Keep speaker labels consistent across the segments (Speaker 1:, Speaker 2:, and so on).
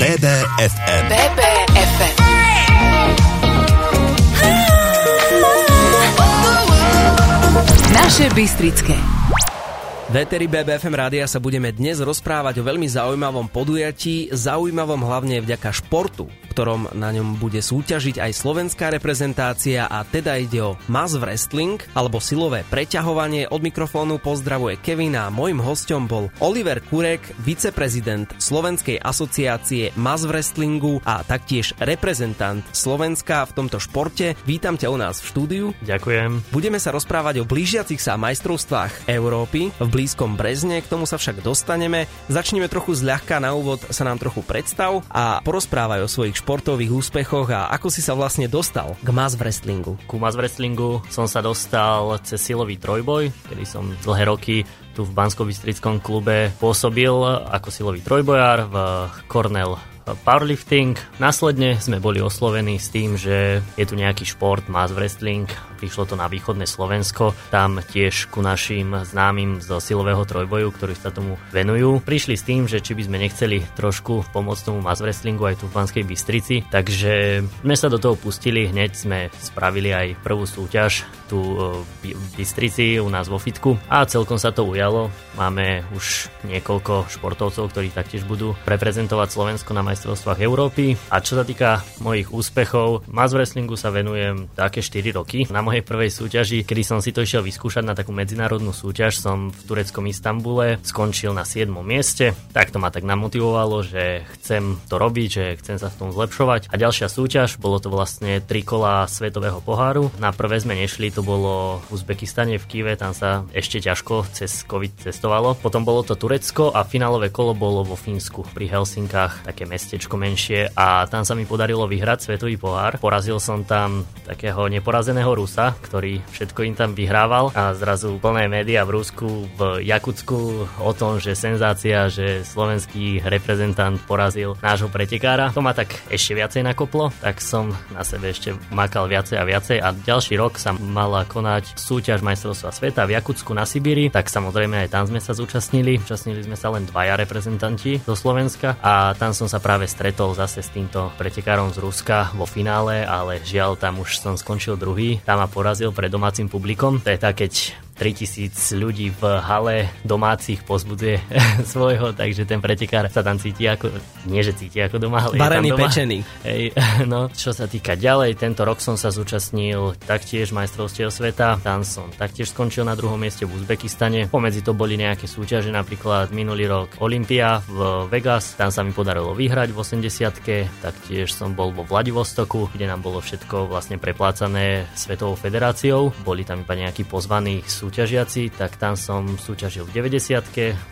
Speaker 1: BBFM.
Speaker 2: BBFM. Naše Bystrické.
Speaker 3: Véteri BBFM rádia sa budeme dnes rozprávať o veľmi zaujímavom podujatí, zaujímavom hlavne vďaka športu, v ktorom na ňom bude súťažiť aj slovenská reprezentácia a teda ide o mass wrestling alebo silové preťahovanie. Od mikrofónu pozdravuje Kevin a môjim hostom bol Oliver Kurek, viceprezident Slovenskej asociácie mass wrestlingu a taktiež reprezentant Slovenska v tomto športe. Vítam ťa u nás v štúdiu.
Speaker 4: Ďakujem.
Speaker 3: Budeme sa rozprávať o blížiacich sa majstrovstvách Európy v blízkom Brezne, k tomu sa však dostaneme. Začneme trochu zľahka, na úvod sa nám trochu predstav a porozprávaj o svojich športových úspechoch a ako si sa vlastne dostal k mass wrestlingu.
Speaker 4: Ku mass wrestlingu som sa dostal cez silový trojboj, kedy som dlhé roky tu v bansko klube pôsobil ako silový trojbojár v Cornell powerlifting. Následne sme boli oslovení s tým, že je tu nejaký šport, mass wrestling, prišlo to na východné Slovensko, tam tiež ku našim známym zo silového trojboju, ktorí sa tomu venujú. Prišli s tým, že či by sme nechceli trošku pomôcť tomu mass wrestlingu aj tu v Banskej Bystrici, takže sme sa do toho pustili, hneď sme spravili aj prvú súťaž tu e, v Bystrici u nás vo Fitku a celkom sa to ujalo. Máme už niekoľko športovcov, ktorí taktiež budú reprezentovať Slovensko na majstrovstvách Európy. A čo sa týka mojich úspechov, mass wrestlingu sa venujem také 4 roky. Na mojej prvej súťaži, kedy som si to išiel vyskúšať na takú medzinárodnú súťaž, som v tureckom Istambule skončil na 7. mieste. Tak to ma tak namotivovalo, že chcem to robiť, že chcem sa v tom zlepšovať. A ďalšia súťaž, bolo to vlastne tri kola svetového poháru. Na prvé sme nešli, to bolo v Uzbekistane v Kive, tam sa ešte ťažko cez COVID cestovalo. Potom bolo to Turecko a finálové kolo bolo vo Fínsku pri Helsinkách, také mestečko menšie a tam sa mi podarilo vyhrať svetový pohár. Porazil som tam takého neporazeného Rusa ktorý všetko im tam vyhrával a zrazu plné médiá v Rusku, v Jakutsku o tom, že senzácia, že slovenský reprezentant porazil nášho pretekára. To ma tak ešte viacej nakoplo, tak som na sebe ešte makal viacej a viacej a ďalší rok sa mala konať súťaž majstrovstva sveta v Jakutsku na Sibíri, tak samozrejme aj tam sme sa zúčastnili. Zúčastnili sme sa len dvaja reprezentanti zo Slovenska a tam som sa práve stretol zase s týmto pretekárom z Ruska vo finále, ale žiaľ tam už som skončil druhý. Tam ma porazil pred domácim publikom. To je tak, keď 3000 ľudí v hale domácich pozbudzuje svojho, takže ten pretekár sa tam cíti ako, nie že cíti ako doma, ale
Speaker 3: Barený
Speaker 4: je tam doma.
Speaker 3: pečený.
Speaker 4: Hej, no, čo sa týka ďalej, tento rok som sa zúčastnil taktiež majstrovstiev sveta, tam som taktiež skončil na druhom mieste v Uzbekistane. Pomedzi to boli nejaké súťaže, napríklad minulý rok Olympia v Vegas, tam sa mi podarilo vyhrať v 80 taktiež som bol vo Vladivostoku, kde nám bolo všetko vlastne preplácané Svetovou federáciou. Boli tam iba nejakí pozvaní sú súťažiaci, tak tam som súťažil v 90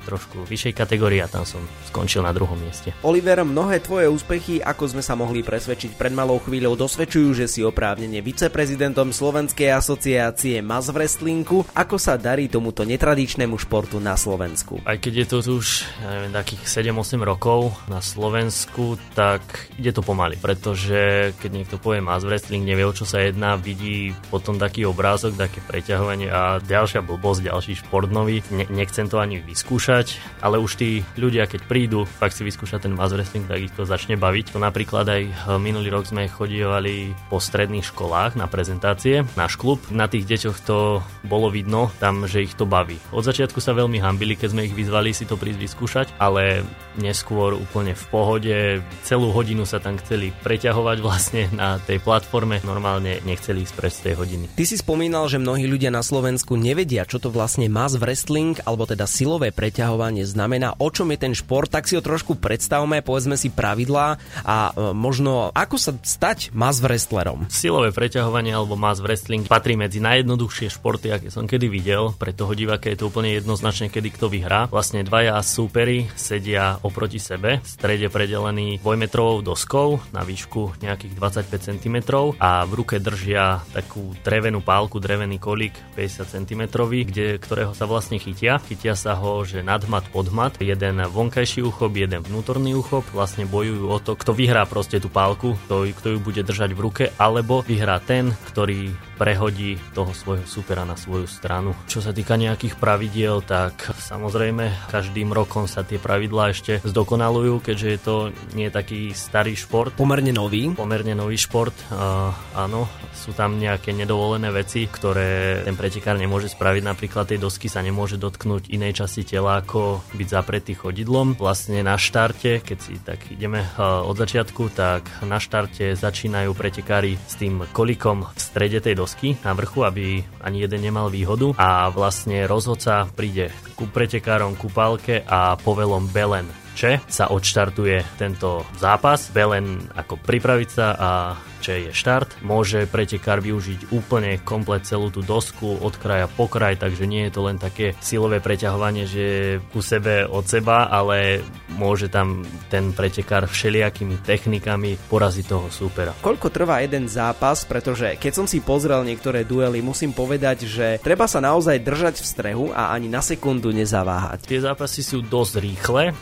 Speaker 4: trošku vyššej kategórii a tam som skončil na druhom mieste.
Speaker 3: Oliver, mnohé tvoje úspechy, ako sme sa mohli presvedčiť pred malou chvíľou, dosvedčujú, že si oprávnene viceprezidentom Slovenskej asociácie Mass Wrestlingu. Ako sa darí tomuto netradičnému športu na Slovensku?
Speaker 4: Aj keď je to už, ja neviem, takých 7-8 rokov na Slovensku, tak ide to pomaly, pretože keď niekto povie Mass Wrestling, nevie o čo sa jedná, vidí potom taký obrázok, také preťahovanie a ďalšie ďalšia blbosť, ďalší šport nový. Ne- nechcem to ani vyskúšať, ale už tí ľudia, keď prídu fakt si vyskúšať ten mass wrestling, tak ich to začne baviť. To napríklad aj eh, minulý rok sme chodievali po stredných školách na prezentácie. Náš klub, na tých deťoch to bolo vidno, tam, že ich to baví. Od začiatku sa veľmi hambili, keď sme ich vyzvali si to prísť vyskúšať, ale neskôr úplne v pohode. Celú hodinu sa tam chceli preťahovať vlastne na tej platforme. Normálne nechceli ísť preč z tej hodiny.
Speaker 3: Ty si spomínal, že mnohí ľudia na Slovensku nevedia nevedia, čo to vlastne mass wrestling, alebo teda silové preťahovanie znamená, o čom je ten šport, tak si ho trošku predstavme, povedzme si pravidlá a e, možno ako sa stať mass wrestlerom.
Speaker 4: Silové preťahovanie alebo mass wrestling patrí medzi najjednoduchšie športy, aké som kedy videl. Pre toho diváka je to úplne jednoznačne, kedy kto vyhrá. Vlastne dvaja súperi sedia oproti sebe, v strede predelený dvojmetrovou doskou na výšku nejakých 25 cm a v ruke držia takú drevenú pálku, drevený kolík 50 cm metrový, kde, ktorého sa vlastne chytia. Chytia sa ho, že nadmat, podmat, jeden vonkajší uchop, jeden vnútorný uchop, vlastne bojujú o to, kto vyhrá proste tú pálku, kto, kto ju bude držať v ruke, alebo vyhrá ten, ktorý prehodí toho svojho supera na svoju stranu. Čo sa týka nejakých pravidiel, tak samozrejme každým rokom sa tie pravidlá ešte zdokonalujú, keďže je to nie taký starý šport.
Speaker 3: Pomerne nový.
Speaker 4: Pomerne nový šport, uh, áno. Sú tam nejaké nedovolené veci, ktoré ten pretekár nemôže spraviť. Napríklad tej dosky sa nemôže dotknúť inej časti tela, ako byť zapretý chodidlom. Vlastne na štarte, keď si tak ideme uh, od začiatku, tak na štarte začínajú pretekári s tým kolikom v strede tej dosky na vrchu, aby ani jeden nemal výhodu a vlastne rozhodca príde ku pretekárom, ku pálke a povelom Belen Če sa odštartuje tento zápas. Belen ako pripraviť sa a Če je štart. Môže pretekár využiť úplne komplet celú tú dosku od kraja po kraj, takže nie je to len také silové preťahovanie, že ku sebe od seba, ale môže tam ten pretekár všelijakými technikami poraziť toho súpera.
Speaker 3: Koľko trvá jeden zápas, pretože keď som si pozrel niektoré duely, musím povedať, že treba sa naozaj držať v strehu a ani na sekundu nezaváhať.
Speaker 4: Tie zápasy sú dosť rýchle,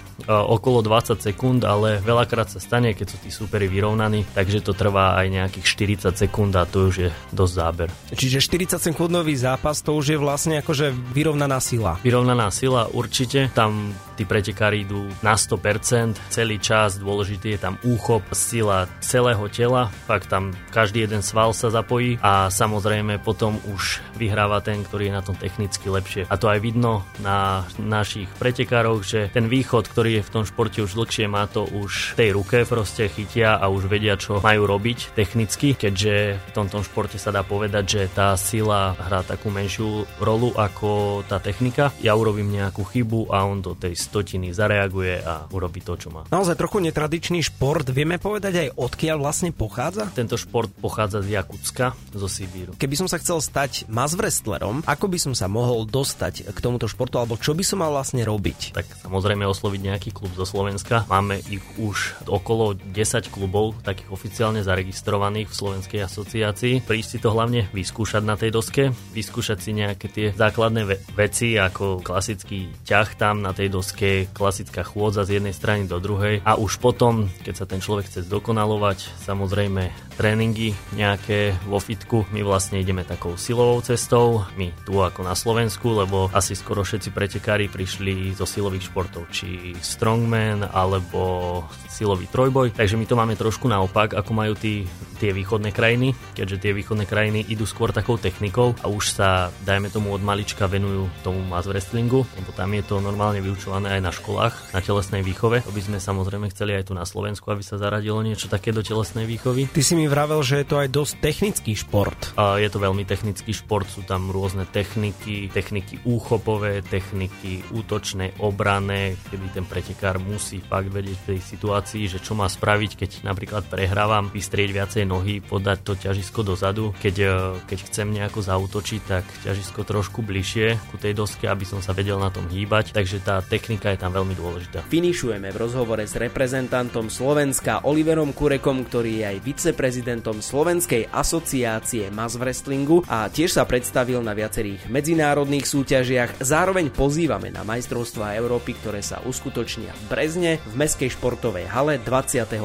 Speaker 4: okolo 20 sekúnd, ale veľakrát sa stane, keď sú tí súperi vyrovnaní, takže to trvá aj nejakých 40 sekúnd a to už je dosť záber.
Speaker 3: Čiže 40 sekundový zápas to už je vlastne akože vyrovnaná sila.
Speaker 4: Vyrovnaná sila určite, tam tí pretekári idú na 100%, celý čas, dôležitý je tam úchop, sila celého tela, fakt tam každý jeden sval sa zapojí a samozrejme potom už vyhráva ten, ktorý je na tom technicky lepšie. A to aj vidno na našich pretekároch, že ten východ, ktorý je v tom športe už dlhšie, má to už v tej ruke proste chytia a už vedia, čo majú robiť technicky, keďže v tomto športe sa dá povedať, že tá sila hrá takú menšiu rolu ako tá technika. Ja urobím nejakú chybu a on do tej stotiny zareaguje a urobí to, čo má.
Speaker 3: Naozaj trochu netradičný šport. Vieme povedať aj odkiaľ vlastne pochádza?
Speaker 4: Tento šport pochádza z Jakutska, zo Sibíru.
Speaker 3: Keby som sa chcel stať mazwrestlerom, ako by som sa mohol dostať k tomuto športu, alebo čo by som mal vlastne robiť?
Speaker 4: Tak samozrejme osloviť nejaký klub zo Slovenska. Máme ich už okolo 10 klubov, takých oficiálne zaregistrovaných v Slovenskej asociácii. Prísť si to hlavne vyskúšať na tej doske, vyskúšať si nejaké tie základné ve- veci, ako klasický ťah tam na tej doske klasická chôdza z jednej strany do druhej a už potom, keď sa ten človek chce zdokonalovať, samozrejme tréningy nejaké vo fitku, my vlastne ideme takou silovou cestou, my tu ako na Slovensku, lebo asi skoro všetci pretekári prišli zo silových športov, či strongman alebo silový trojboj, takže my to máme trošku naopak, ako majú tí, tie východné krajiny, keďže tie východné krajiny idú skôr takou technikou a už sa, dajme tomu od malička, venujú tomu mass wrestlingu, lebo tam je to normálne vyučované aj na školách, na telesnej výchove. To by sme samozrejme chceli aj tu na Slovensku, aby sa zaradilo niečo také do telesnej výchovy.
Speaker 3: Ty si mi vravel, že je to aj dosť technický šport.
Speaker 4: A je to veľmi technický šport, sú tam rôzne techniky, techniky úchopové, techniky útočné, obrané, kedy ten pretekár musí fakt vedieť v tej situácii, že čo má spraviť, keď napríklad prehrávam, vystrieť viacej nohy, podať to ťažisko dozadu. Keď, e, keď chcem nejako zautočiť, tak ťažisko trošku bližšie ku tej doske, aby som sa vedel na tom hýbať. Takže tá technika technika je tam veľmi dôležitá.
Speaker 3: Finišujeme v rozhovore s reprezentantom Slovenska Oliverom Kurekom, ktorý je aj viceprezidentom Slovenskej asociácie Mass Wrestlingu a tiež sa predstavil na viacerých medzinárodných súťažiach. Zároveň pozývame na majstrovstvá Európy, ktoré sa uskutočnia v Brezne v Mestskej športovej hale 25.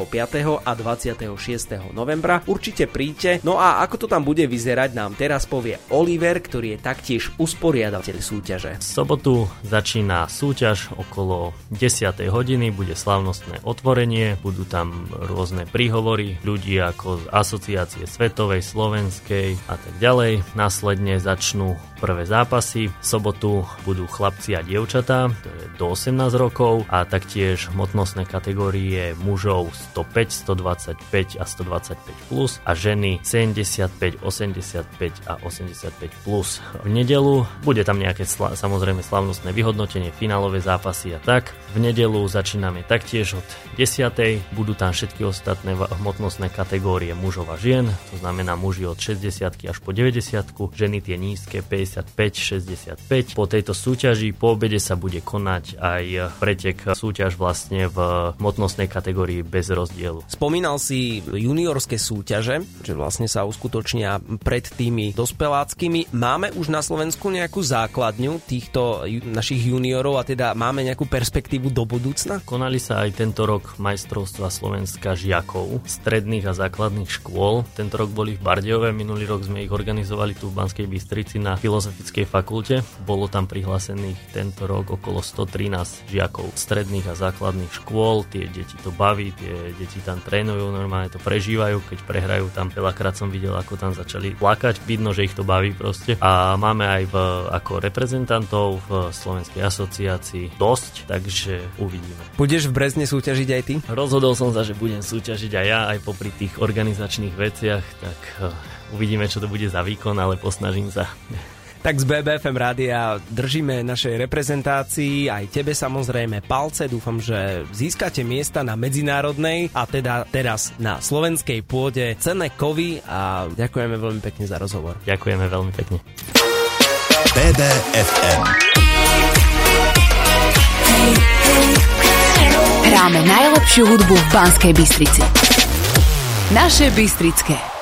Speaker 3: a 26. novembra. Určite príďte. No a ako to tam bude vyzerať, nám teraz povie Oliver, ktorý je taktiež usporiadateľ súťaže.
Speaker 4: V sobotu začína súťaž okolo 10. hodiny bude slavnostné otvorenie, budú tam rôzne príhovory ľudí ako asociácie svetovej, slovenskej a tak ďalej. Následne začnú prvé zápasy. V sobotu budú chlapci a dievčatá, do 18 rokov a taktiež hmotnostné kategórie mužov 105, 125 a 125 plus a ženy 75, 85 a 85 plus. V nedelu bude tam nejaké sla- samozrejme slavnostné vyhodnotenie, finálové zápasy a tak. V nedelu začíname taktiež od 10. budú tam všetky ostatné hmotnostné kategórie kategórie mužov a žien, to znamená muži od 60 až po 90, ženy tie nízke 55-65. Po tejto súťaži po obede sa bude konať aj pretek súťaž vlastne v motnostnej kategórii bez rozdielu.
Speaker 3: Spomínal si juniorské súťaže, že vlastne sa uskutočnia pred tými dospeláckými. Máme už na Slovensku nejakú základňu týchto našich juniorov a teda máme nejakú perspektívu do budúcna?
Speaker 4: Konali sa aj tento rok majstrovstva Slovenska žiakov stredných a základných škôl. Tento rok boli v Bardejove, minulý rok sme ich organizovali tu v Banskej Bystrici na Filozofickej fakulte. Bolo tam prihlásených tento rok okolo 113 žiakov stredných a základných škôl. Tie deti to baví, tie deti tam trénujú, normálne to prežívajú, keď prehrajú tam. Veľakrát som videl, ako tam začali plakať, vidno, že ich to baví proste. A máme aj v, ako reprezentantov v Slovenskej asociácii dosť, takže uvidíme.
Speaker 3: Budeš v Brezne súťažiť aj ty?
Speaker 4: Rozhodol som sa, že budem súťažiť aj ja, aj popri tých organizačných veciach, tak uh, uvidíme, čo to bude za výkon, ale posnažím sa.
Speaker 3: Tak z BBFM rádia držíme našej reprezentácii, aj tebe samozrejme palce. Dúfam, že získate miesta na medzinárodnej a teda teraz na slovenskej pôde cenné kovy a ďakujeme veľmi pekne za rozhovor.
Speaker 4: Ďakujeme veľmi pekne.
Speaker 1: BBFM
Speaker 2: Hráme najlepšiu hudbu v Banskej Bystrici. Naše Bystrické.